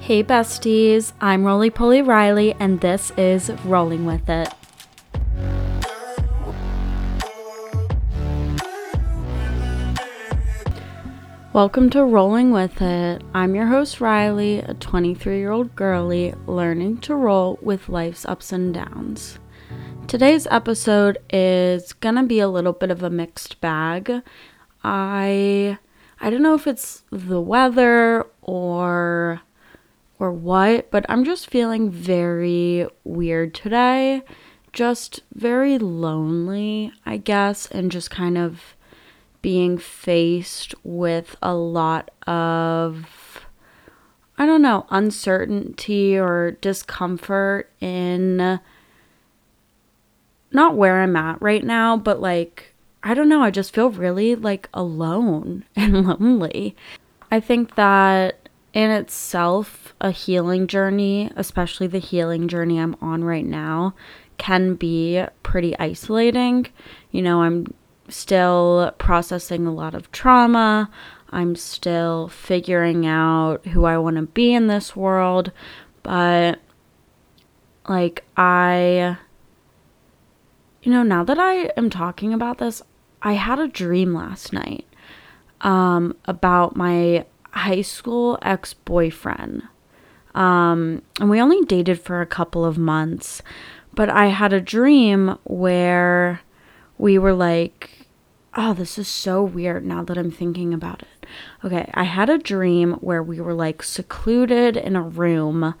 Hey besties, I'm Roly Poly Riley, and this is Rolling With It. Welcome to Rolling With It. I'm your host Riley, a 23 year old girly learning to roll with life's ups and downs. Today's episode is gonna be a little bit of a mixed bag. I I don't know if it's the weather or or what, but I'm just feeling very weird today. Just very lonely, I guess, and just kind of being faced with a lot of, I don't know, uncertainty or discomfort in not where I'm at right now, but like, I don't know, I just feel really like alone and lonely. I think that in itself, a healing journey, especially the healing journey I'm on right now, can be pretty isolating. You know, I'm still processing a lot of trauma. I'm still figuring out who I want to be in this world. But, like, I, you know, now that I am talking about this, I had a dream last night um, about my high school ex boyfriend. Um, and we only dated for a couple of months, but I had a dream where we were like, oh, this is so weird now that I'm thinking about it. Okay, I had a dream where we were like secluded in a room.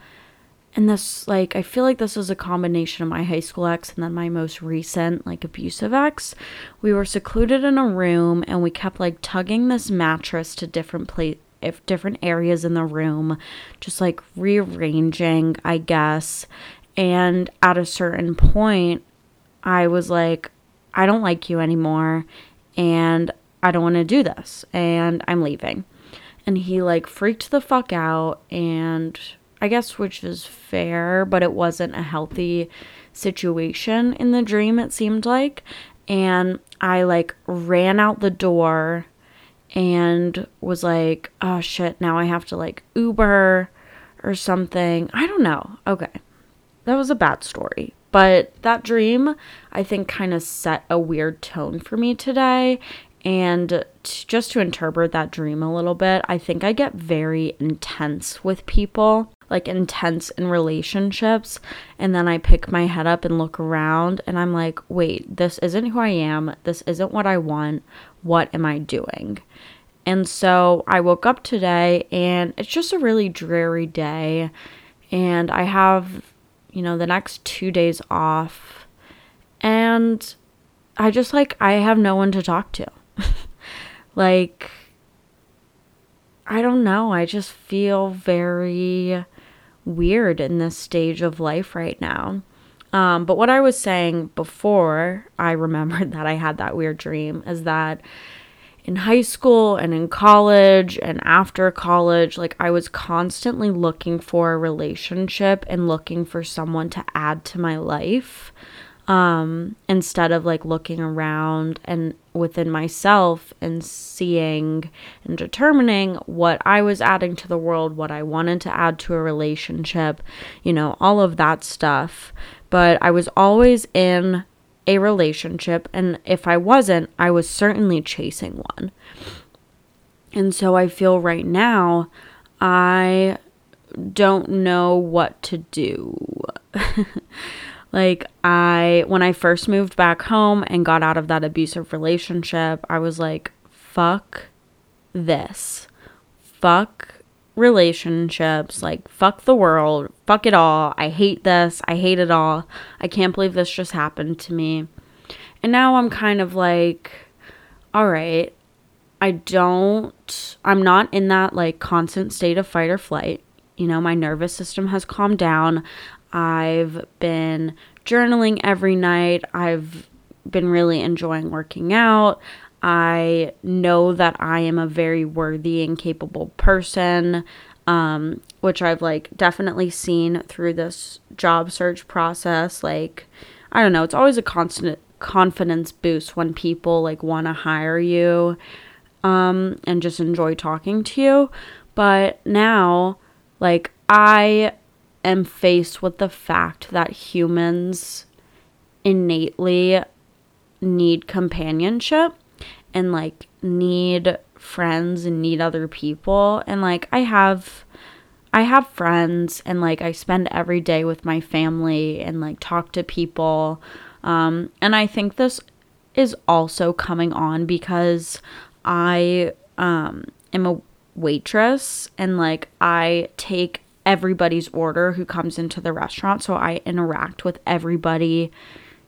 And this, like, I feel like this is a combination of my high school ex and then my most recent, like, abusive ex. We were secluded in a room and we kept, like, tugging this mattress to different places if different areas in the room, just like rearranging, I guess. And at a certain point, I was like, I don't like you anymore and I don't want to do this and I'm leaving. And he like freaked the fuck out and I guess which is fair, but it wasn't a healthy situation in the dream it seemed like. And I like ran out the door and was like, oh shit, now I have to like Uber or something. I don't know. Okay. That was a bad story. But that dream, I think, kind of set a weird tone for me today. And t- just to interpret that dream a little bit, I think I get very intense with people like intense in relationships and then I pick my head up and look around and I'm like, "Wait, this isn't who I am. This isn't what I want. What am I doing?" And so I woke up today and it's just a really dreary day and I have, you know, the next 2 days off and I just like I have no one to talk to. like I don't know, I just feel very weird in this stage of life right now. Um, but what I was saying before I remembered that I had that weird dream is that in high school and in college and after college, like I was constantly looking for a relationship and looking for someone to add to my life um, instead of like looking around and within myself and seeing and determining what I was adding to the world, what I wanted to add to a relationship, you know, all of that stuff. But I was always in a relationship, and if I wasn't, I was certainly chasing one. And so I feel right now, I don't know what to do. Like, I, when I first moved back home and got out of that abusive relationship, I was like, fuck this. Fuck relationships. Like, fuck the world. Fuck it all. I hate this. I hate it all. I can't believe this just happened to me. And now I'm kind of like, all right, I don't, I'm not in that like constant state of fight or flight. You know, my nervous system has calmed down. I've been journaling every night. I've been really enjoying working out. I know that I am a very worthy and capable person, um, which I've like definitely seen through this job search process. Like, I don't know, it's always a constant confidence boost when people like want to hire you um, and just enjoy talking to you. But now, like, I am faced with the fact that humans innately need companionship and like need friends and need other people. And like I have I have friends and like I spend every day with my family and like talk to people. Um and I think this is also coming on because I um am a waitress and like I take everybody's order who comes into the restaurant so I interact with everybody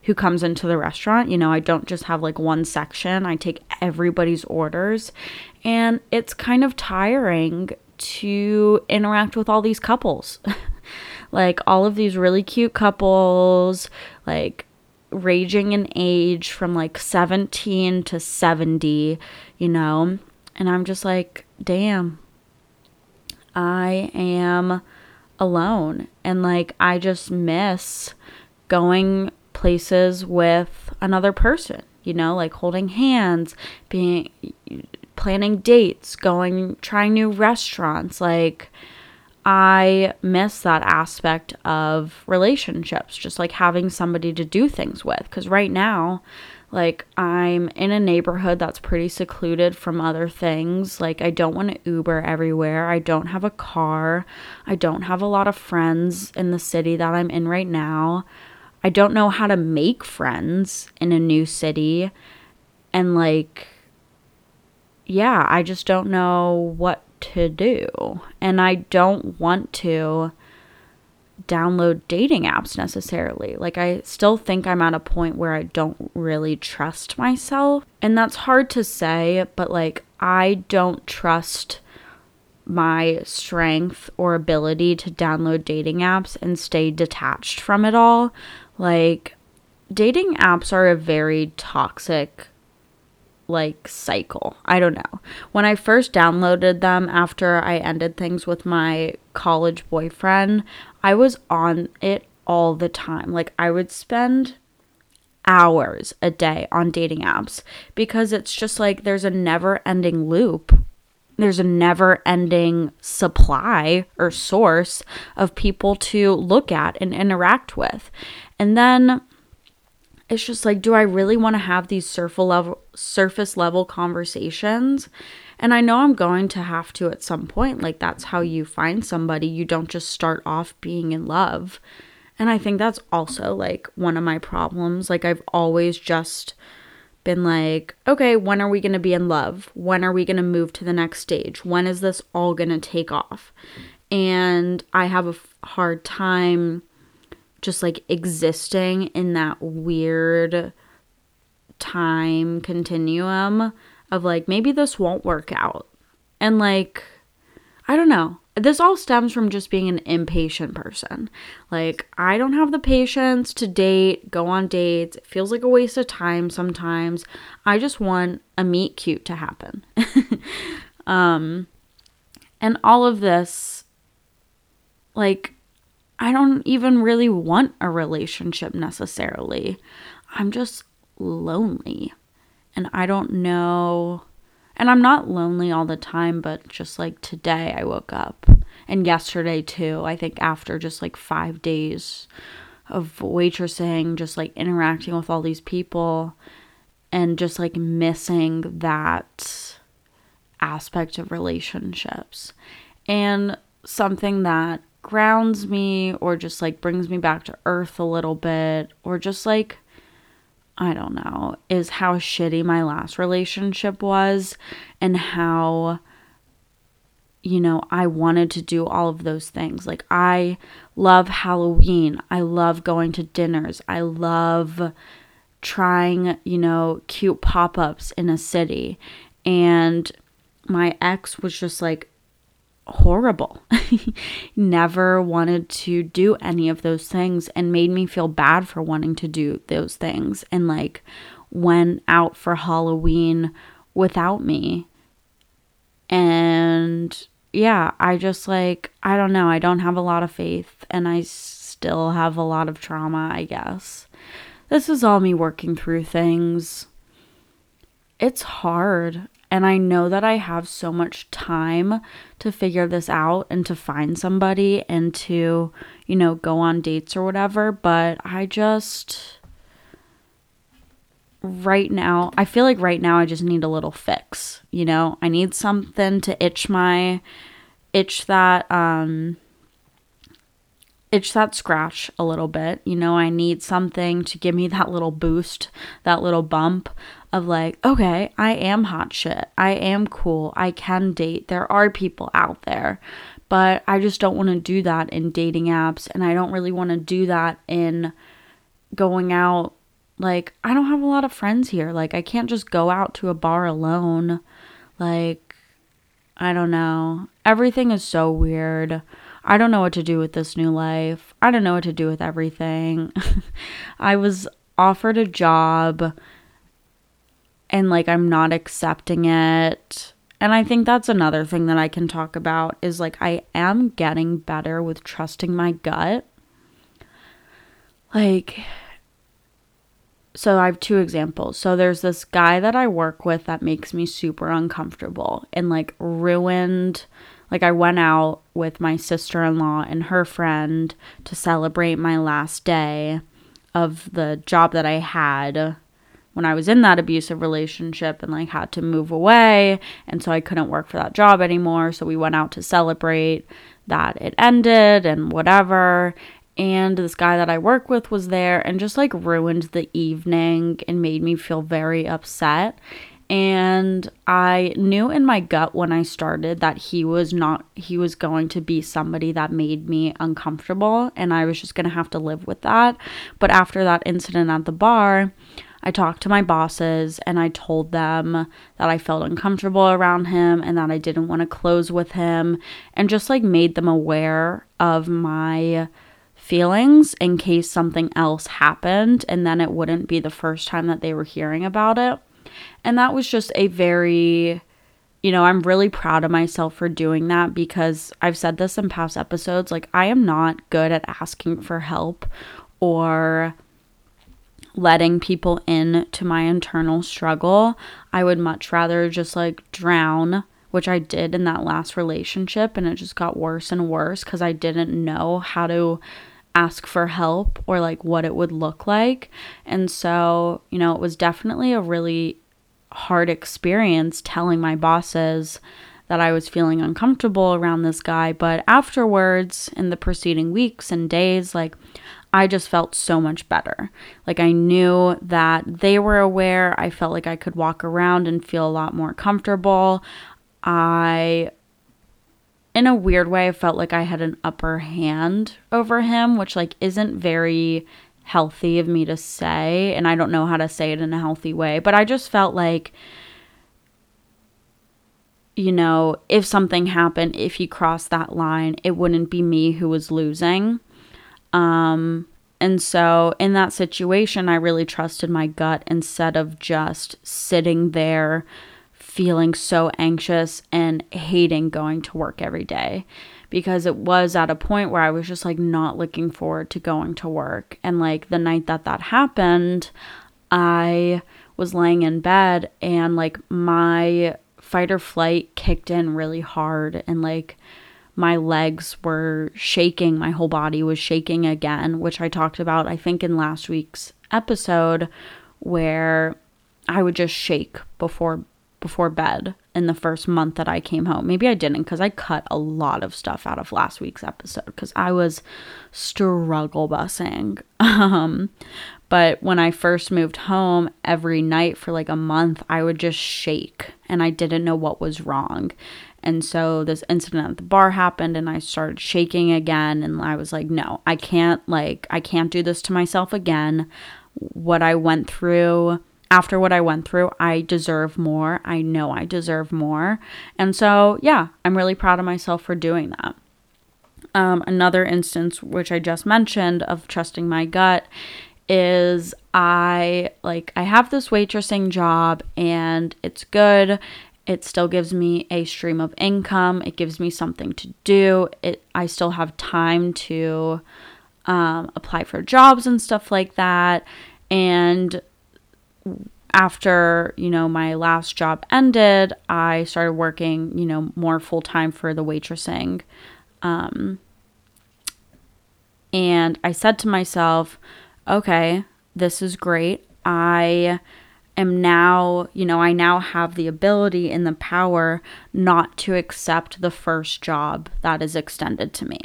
who comes into the restaurant. You know, I don't just have like one section, I take everybody's orders. And it's kind of tiring to interact with all these couples. like all of these really cute couples, like ranging in age from like 17 to 70, you know? And I'm just like, damn, I am alone. And like, I just miss going places with another person, you know, like holding hands, being planning dates, going trying new restaurants, like I miss that aspect of relationships, just like having somebody to do things with cuz right now like I'm in a neighborhood that's pretty secluded from other things. Like I don't want to Uber everywhere. I don't have a car. I don't have a lot of friends in the city that I'm in right now. I don't know how to make friends in a new city. And like, yeah, I just don't know what to do. And I don't want to download dating apps necessarily. Like, I still think I'm at a point where I don't really trust myself. And that's hard to say, but like, I don't trust my strength or ability to download dating apps and stay detached from it all. Like, dating apps are a very toxic like cycle. I don't know. When I first downloaded them after I ended things with my college boyfriend, I was on it all the time. Like I would spend hours a day on dating apps because it's just like there's a never-ending loop. There's a never-ending supply or source of people to look at and interact with. And then it's just like, do I really want to have these surface level, surface level conversations? And I know I'm going to have to at some point. Like, that's how you find somebody. You don't just start off being in love. And I think that's also like one of my problems. Like, I've always just been like, okay, when are we going to be in love? When are we going to move to the next stage? When is this all going to take off? And I have a hard time just like existing in that weird time continuum of like maybe this won't work out. And like I don't know. This all stems from just being an impatient person. Like I don't have the patience to date, go on dates. It feels like a waste of time sometimes. I just want a meet cute to happen. um and all of this like I don't even really want a relationship necessarily. I'm just lonely. And I don't know. And I'm not lonely all the time, but just like today, I woke up. And yesterday, too. I think after just like five days of waitressing, just like interacting with all these people and just like missing that aspect of relationships. And something that grounds me or just like brings me back to earth a little bit or just like I don't know, is how shitty my last relationship was and how you know, I wanted to do all of those things. Like I love Halloween. I love going to dinners. I love trying, you know, cute pop-ups in a city. And my ex was just like horrible. Never wanted to do any of those things and made me feel bad for wanting to do those things and like went out for Halloween without me. And yeah, I just like, I don't know, I don't have a lot of faith and I still have a lot of trauma, I guess. this is all me working through things. It's hard. And I know that I have so much time to figure this out and to find somebody and to, you know, go on dates or whatever. But I just, right now, I feel like right now I just need a little fix. You know, I need something to itch my, itch that, um, itch that scratch a little bit. You know, I need something to give me that little boost, that little bump of like, okay, I am hot shit. I am cool. I can date. There are people out there. But I just don't want to do that in dating apps. And I don't really want to do that in going out. Like, I don't have a lot of friends here. Like, I can't just go out to a bar alone. Like, I don't know. Everything is so weird. I don't know what to do with this new life. I don't know what to do with everything. I was offered a job and like I'm not accepting it. And I think that's another thing that I can talk about is like I am getting better with trusting my gut. Like so I have two examples. So there's this guy that I work with that makes me super uncomfortable and like ruined like I went out with my sister-in-law and her friend to celebrate my last day of the job that I had when I was in that abusive relationship and like had to move away. And so I couldn't work for that job anymore. So we went out to celebrate that it ended and whatever. And this guy that I work with was there and just like ruined the evening and made me feel very upset and I knew in my gut when I started that he was not he was going to be somebody that made me uncomfortable and I was just going to have to live with that. But after that incident at the bar, I talked to my bosses and I told them that I felt uncomfortable around him and that I didn't want to close with him and just like made them aware of my feelings in case something else happened and then it wouldn't be the first time that they were hearing about it. And that was just a very, you know, I'm really proud of myself for doing that because I've said this in past episodes. Like, I am not good at asking for help or letting people in to my internal struggle. I would much rather just like drown, which I did in that last relationship, and it just got worse and worse because I didn't know how to ask for help or like what it would look like. And so, you know, it was definitely a really hard experience telling my bosses that I was feeling uncomfortable around this guy. But afterwards, in the preceding weeks and days, like I just felt so much better. Like I knew that they were aware. I felt like I could walk around and feel a lot more comfortable. I, in a weird way, felt like I had an upper hand over him, which like isn't very healthy of me to say and I don't know how to say it in a healthy way, but I just felt like you know, if something happened, if he crossed that line, it wouldn't be me who was losing. Um and so in that situation, I really trusted my gut instead of just sitting there feeling so anxious and hating going to work every day because it was at a point where I was just like not looking forward to going to work. And like the night that that happened, I was laying in bed and like my fight or flight kicked in really hard and like my legs were shaking, my whole body was shaking again, which I talked about I think in last week's episode where I would just shake before before bed in the first month that I came home. Maybe I didn't because I cut a lot of stuff out of last week's episode because I was struggle busing. Um, but when I first moved home, every night for like a month, I would just shake and I didn't know what was wrong. And so this incident at the bar happened and I started shaking again and I was like, no, I can't like I can't do this to myself again. What I went through after what I went through, I deserve more. I know I deserve more. And so, yeah, I'm really proud of myself for doing that. Um, another instance, which I just mentioned, of trusting my gut is I like I have this waitressing job and it's good. It still gives me a stream of income. It gives me something to do. It I still have time to um, apply for jobs and stuff like that And after, you know, my last job ended, I started working, you know, more full time for the waitressing. Um, and I said to myself, okay, this is great. I am now, you know, I now have the ability and the power not to accept the first job that is extended to me.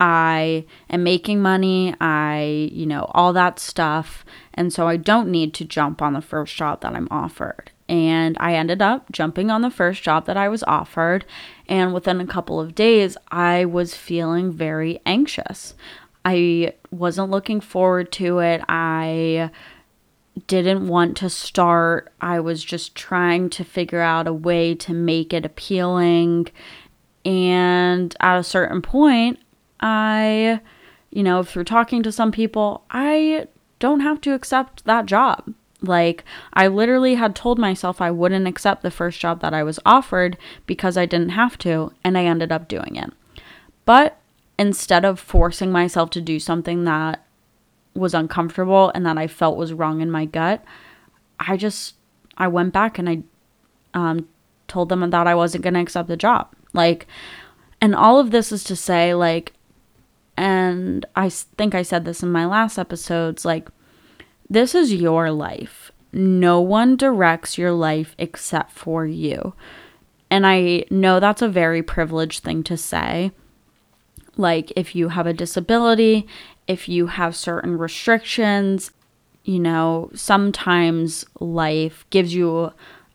I am making money, I, you know, all that stuff. And so I don't need to jump on the first job that I'm offered. And I ended up jumping on the first job that I was offered. And within a couple of days, I was feeling very anxious. I wasn't looking forward to it. I didn't want to start. I was just trying to figure out a way to make it appealing. And at a certain point, I, you know, through talking to some people, I don't have to accept that job. Like, I literally had told myself I wouldn't accept the first job that I was offered because I didn't have to, and I ended up doing it. But instead of forcing myself to do something that was uncomfortable and that I felt was wrong in my gut, I just I went back and I um, told them that I wasn't going to accept the job. Like, and all of this is to say, like, and I think I said this in my last episodes, like, this is your life. No one directs your life except for you. And I know that's a very privileged thing to say. Like, if you have a disability, if you have certain restrictions, you know, sometimes life gives you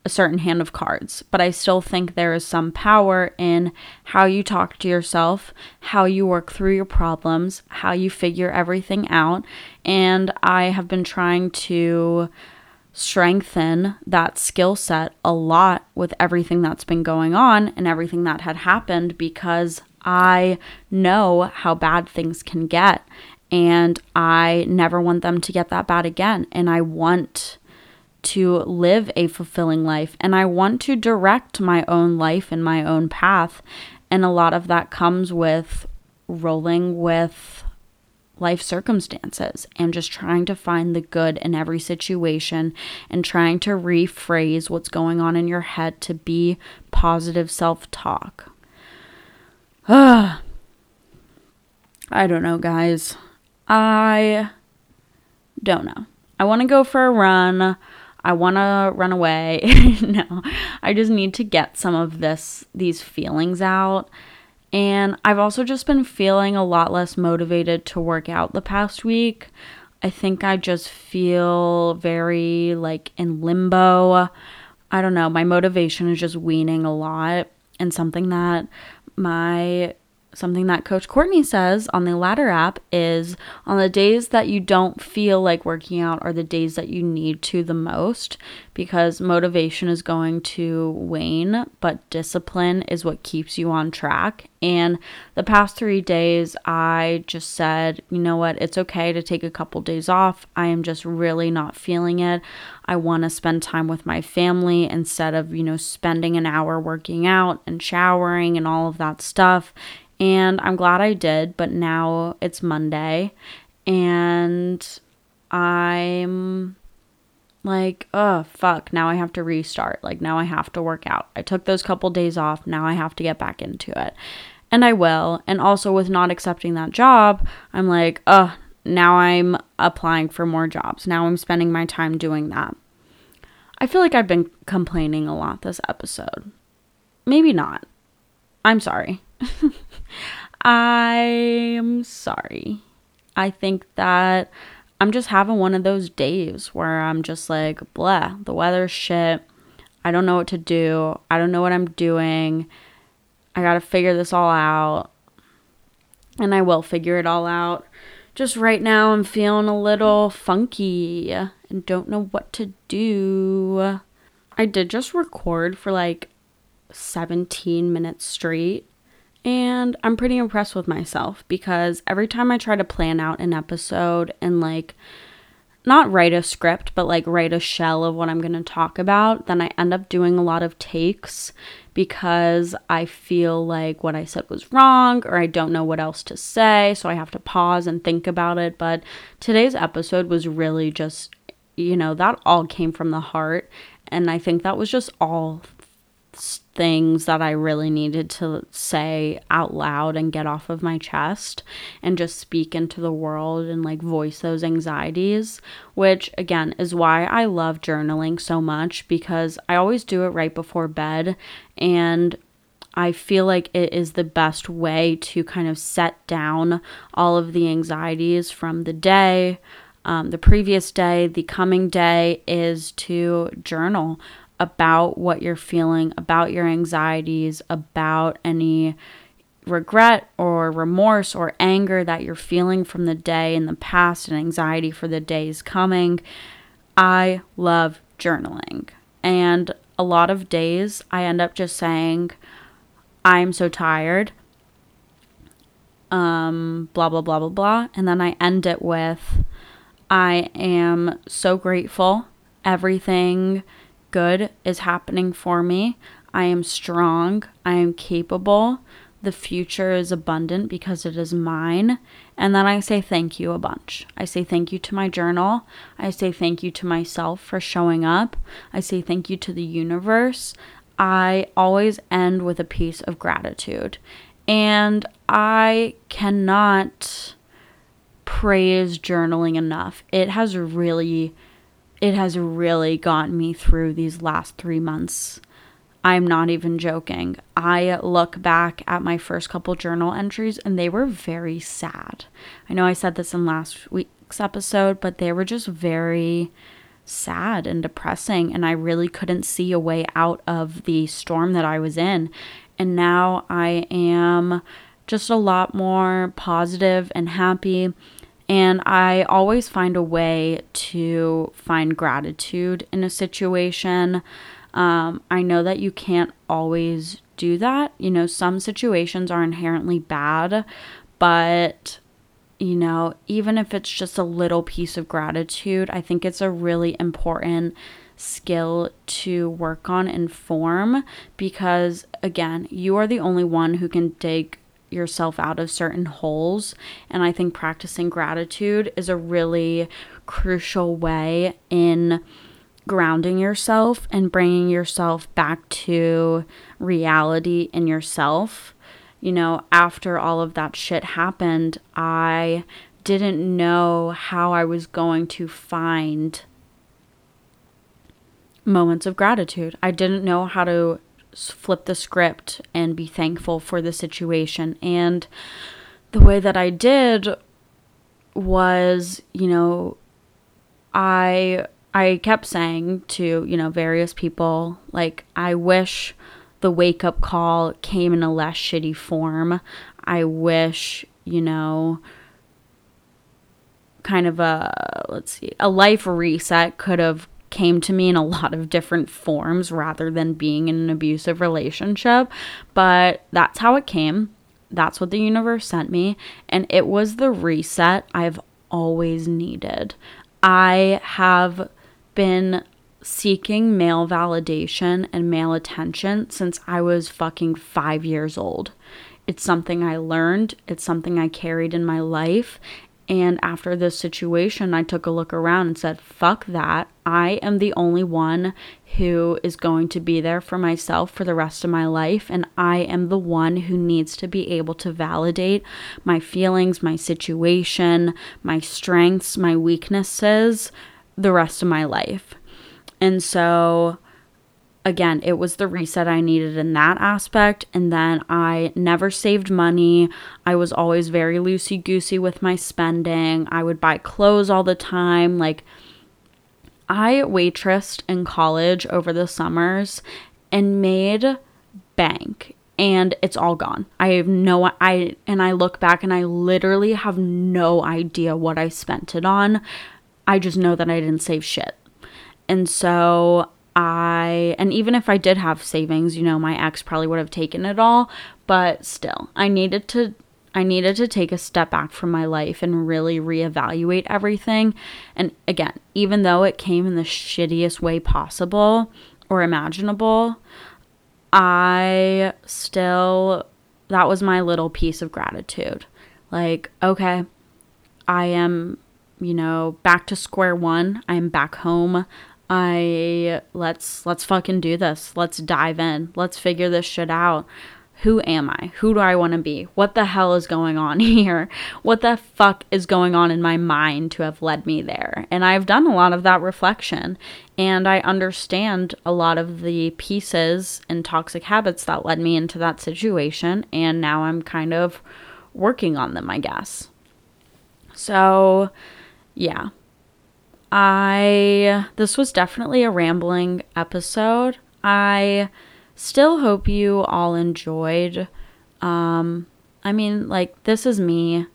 a certain hand of cards, but I still think there is some power in how you talk to yourself, how you work through your problems, how you figure everything out. And I have been trying to strengthen that skill set a lot with everything that's been going on and everything that had happened because I know how bad things can get and I never want them to get that bad again. And I want to live a fulfilling life and I want to direct my own life and my own path. And a lot of that comes with rolling with life circumstances and just trying to find the good in every situation and trying to rephrase what's going on in your head to be positive self talk. I don't know, guys. I don't know. I want to go for a run. I want to run away. no. I just need to get some of this these feelings out. And I've also just been feeling a lot less motivated to work out the past week. I think I just feel very like in limbo. I don't know, my motivation is just weaning a lot and something that my something that Coach Courtney says on the Ladder app is on the days that you don't feel like working out are the days that you need to the most because motivation is going to wane, but discipline is what keeps you on track. And the past three days, I just said, you know what, it's okay to take a couple days off. I am just really not feeling it. I want to spend time with my family instead of, you know, spending an hour working out and showering and all of that stuff and I'm glad I did, but now it's Monday and I'm like, oh, fuck, now I have to restart. Like, now I have to work out. I took those couple days off. Now I have to get back into it. And I will. And also, with not accepting that job, I'm like, oh, now I'm applying for more jobs. Now I'm spending my time doing that. I feel like I've been complaining a lot this episode. Maybe not. I'm sorry. I'm sorry. I think that I'm just having one of those days where I'm just like, blah, the weather's shit. I don't know what to do. I don't know what I'm doing. I got to figure this all out. And I will figure it all out. Just right now, I'm feeling a little funky and don't know what to do. I did just record for like 17 minutes straight and I'm pretty impressed with myself because every time I try to plan out an episode and like not write a script, but like write a shell of what I'm going to talk about, then I end up doing a lot of takes because I feel like what I said was wrong or I don't know what else to say. So I have to pause and think about it. But today's episode was really just you know, that all came from the heart. And I think that was just all things that I really needed to say out loud and get off of my chest and just speak into the world and like voice those anxieties, which again is why I love journaling so much because I always do it right before bed and I feel like it is the best way to kind of set down all of the anxieties from the day. Um, the previous day, the coming day is to journal about what you're feeling, about your anxieties, about any regret or remorse or anger that you're feeling from the day in the past and anxiety for the days coming. I love journaling. And a lot of days I end up just saying, I'm so tired. Um, blah, blah, blah, blah, blah. And then I end it with, I am so grateful. Everything good is happening for me. I am strong. I am capable. The future is abundant because it is mine. And then I say thank you a bunch. I say thank you to my journal. I say thank you to myself for showing up. I say thank you to the universe. I always end with a piece of gratitude. And I cannot praise journaling enough. It has really it has really gotten me through these last three months. I'm not even joking. I look back at my first couple journal entries and they were very sad. I know I said this in last week's episode, but they were just very sad and depressing. And I really couldn't see a way out of the storm that I was in. And now I am just a lot more positive and happy and I always find a way to find gratitude in a situation. Um, I know that you can't always do that. You know, some situations are inherently bad, but you know, even if it's just a little piece of gratitude, I think it's a really important skill to work on and form because, again, you are the only one who can dig yourself out of certain holes. And I think practicing gratitude is a really crucial way in grounding yourself and bringing yourself back to reality in yourself. You know, after all of that shit happened, I didn't know how I was going to find moments of gratitude. I didn't know how to flip the script and be thankful for the situation. And the way that I did was, you know, I I kept saying to, you know, various people like I wish the wake up call came in a less shitty form. I wish, you know, kind of a let's see, a life reset could have came to me in a lot of different forms rather than being in an abusive relationship. But that's how it came. That's what the universe sent me. And it was the reset I've always needed. I have been seeking male validation and male attention since I was fucking five years old. It's something I learned, it's something I carried in my life, and after this situation, I took a look around and said, fuck that. I am the only one who is going to be there for myself for the rest of my life. And I am the one who needs to be able to validate my feelings, my situation, my strengths, my weaknesses the rest of my life. And so again, it was the reset I needed in that aspect. And then I never saved money. I was always very loosey goosey with my spending. I would buy clothes all the time. Like, I waitressed in college over the summers and made bank and it's all gone. I have no I and I look back and I literally have no idea what I spent it on. I just know that I didn't save shit. And so I, and even if I did have savings, you know, my ex probably would have taken it all, but still, I needed to I needed to take a step back from my life and really reevaluate everything. And again, even though it came in the shittiest way possible or imaginable, I still, that was my little piece of gratitude. Like, okay, I am you know, back to square one. I'm back home. I let's let's fucking do this. Let's dive in. Let's figure this shit out. Who am I? Who do I want to be? What the hell is going on here? What the fuck is going on in my mind to have led me there? And I've done a lot of that reflection and I understand a lot of the pieces and toxic habits that led me into that situation and now I'm kind of working on them, I guess. So, yeah. I this was definitely a rambling episode. I still hope you all enjoyed. Um I mean, like this is me.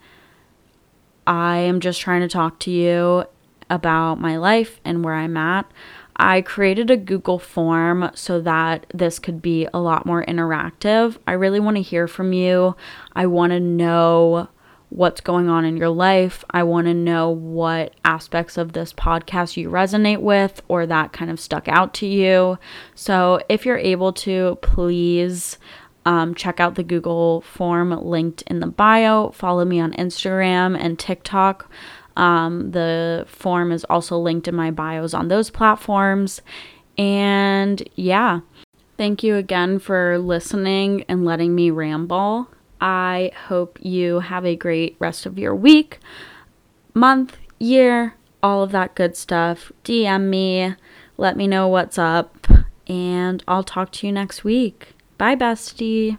I am just trying to talk to you about my life and where I'm at. I created a Google form so that this could be a lot more interactive. I really want to hear from you. I want to know what's going on in your life. I want to know what aspects of this podcast you resonate with or that kind of stuck out to you. So, if you're able to, please um, check out the Google form linked in the bio. Follow me on Instagram and TikTok. Um, the form is also linked in my bios on those platforms. And yeah, thank you again for listening and letting me ramble. I hope you have a great rest of your week, month, year, all of that good stuff. DM me, let me know what's up, and I'll talk to you next week. Bye, bestie.